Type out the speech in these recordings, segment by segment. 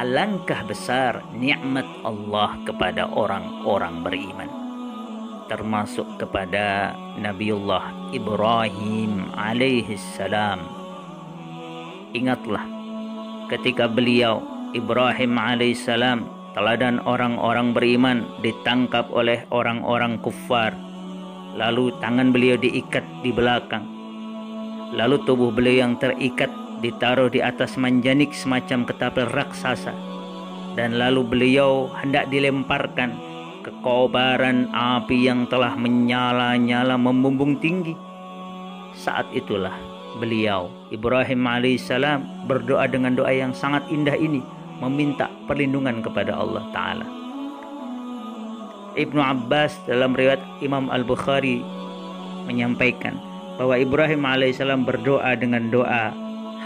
alangkah besar nikmat Allah kepada orang-orang beriman. Termasuk kepada Nabiullah Ibrahim alaihi salam. Ingatlah ketika beliau Ibrahim alaihi salam teladan orang-orang beriman ditangkap oleh orang-orang kufar lalu tangan beliau diikat di belakang. Lalu tubuh beliau yang terikat ditaruh di atas manjanik semacam ketapel raksasa. Dan lalu beliau hendak dilemparkan ke kobaran api yang telah menyala-nyala membumbung tinggi. Saat itulah beliau Ibrahim alaihissalam berdoa dengan doa yang sangat indah ini meminta perlindungan kepada Allah taala. Ibnu Abbas dalam riwayat Imam Al-Bukhari menyampaikan bahwa Ibrahim alaihissalam berdoa dengan doa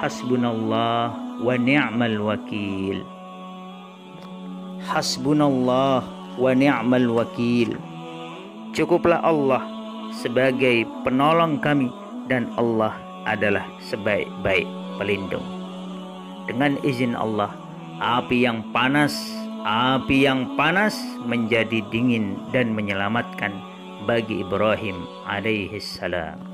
hasbunallah wa ni'mal wakil. Hasbunallah wa ni'mal wakil. Cukuplah Allah sebagai penolong kami dan Allah adalah sebaik-baik pelindung. Dengan izin Allah api yang panas api yang panas menjadi dingin dan menyelamatkan bagi Ibrahim alaihi salam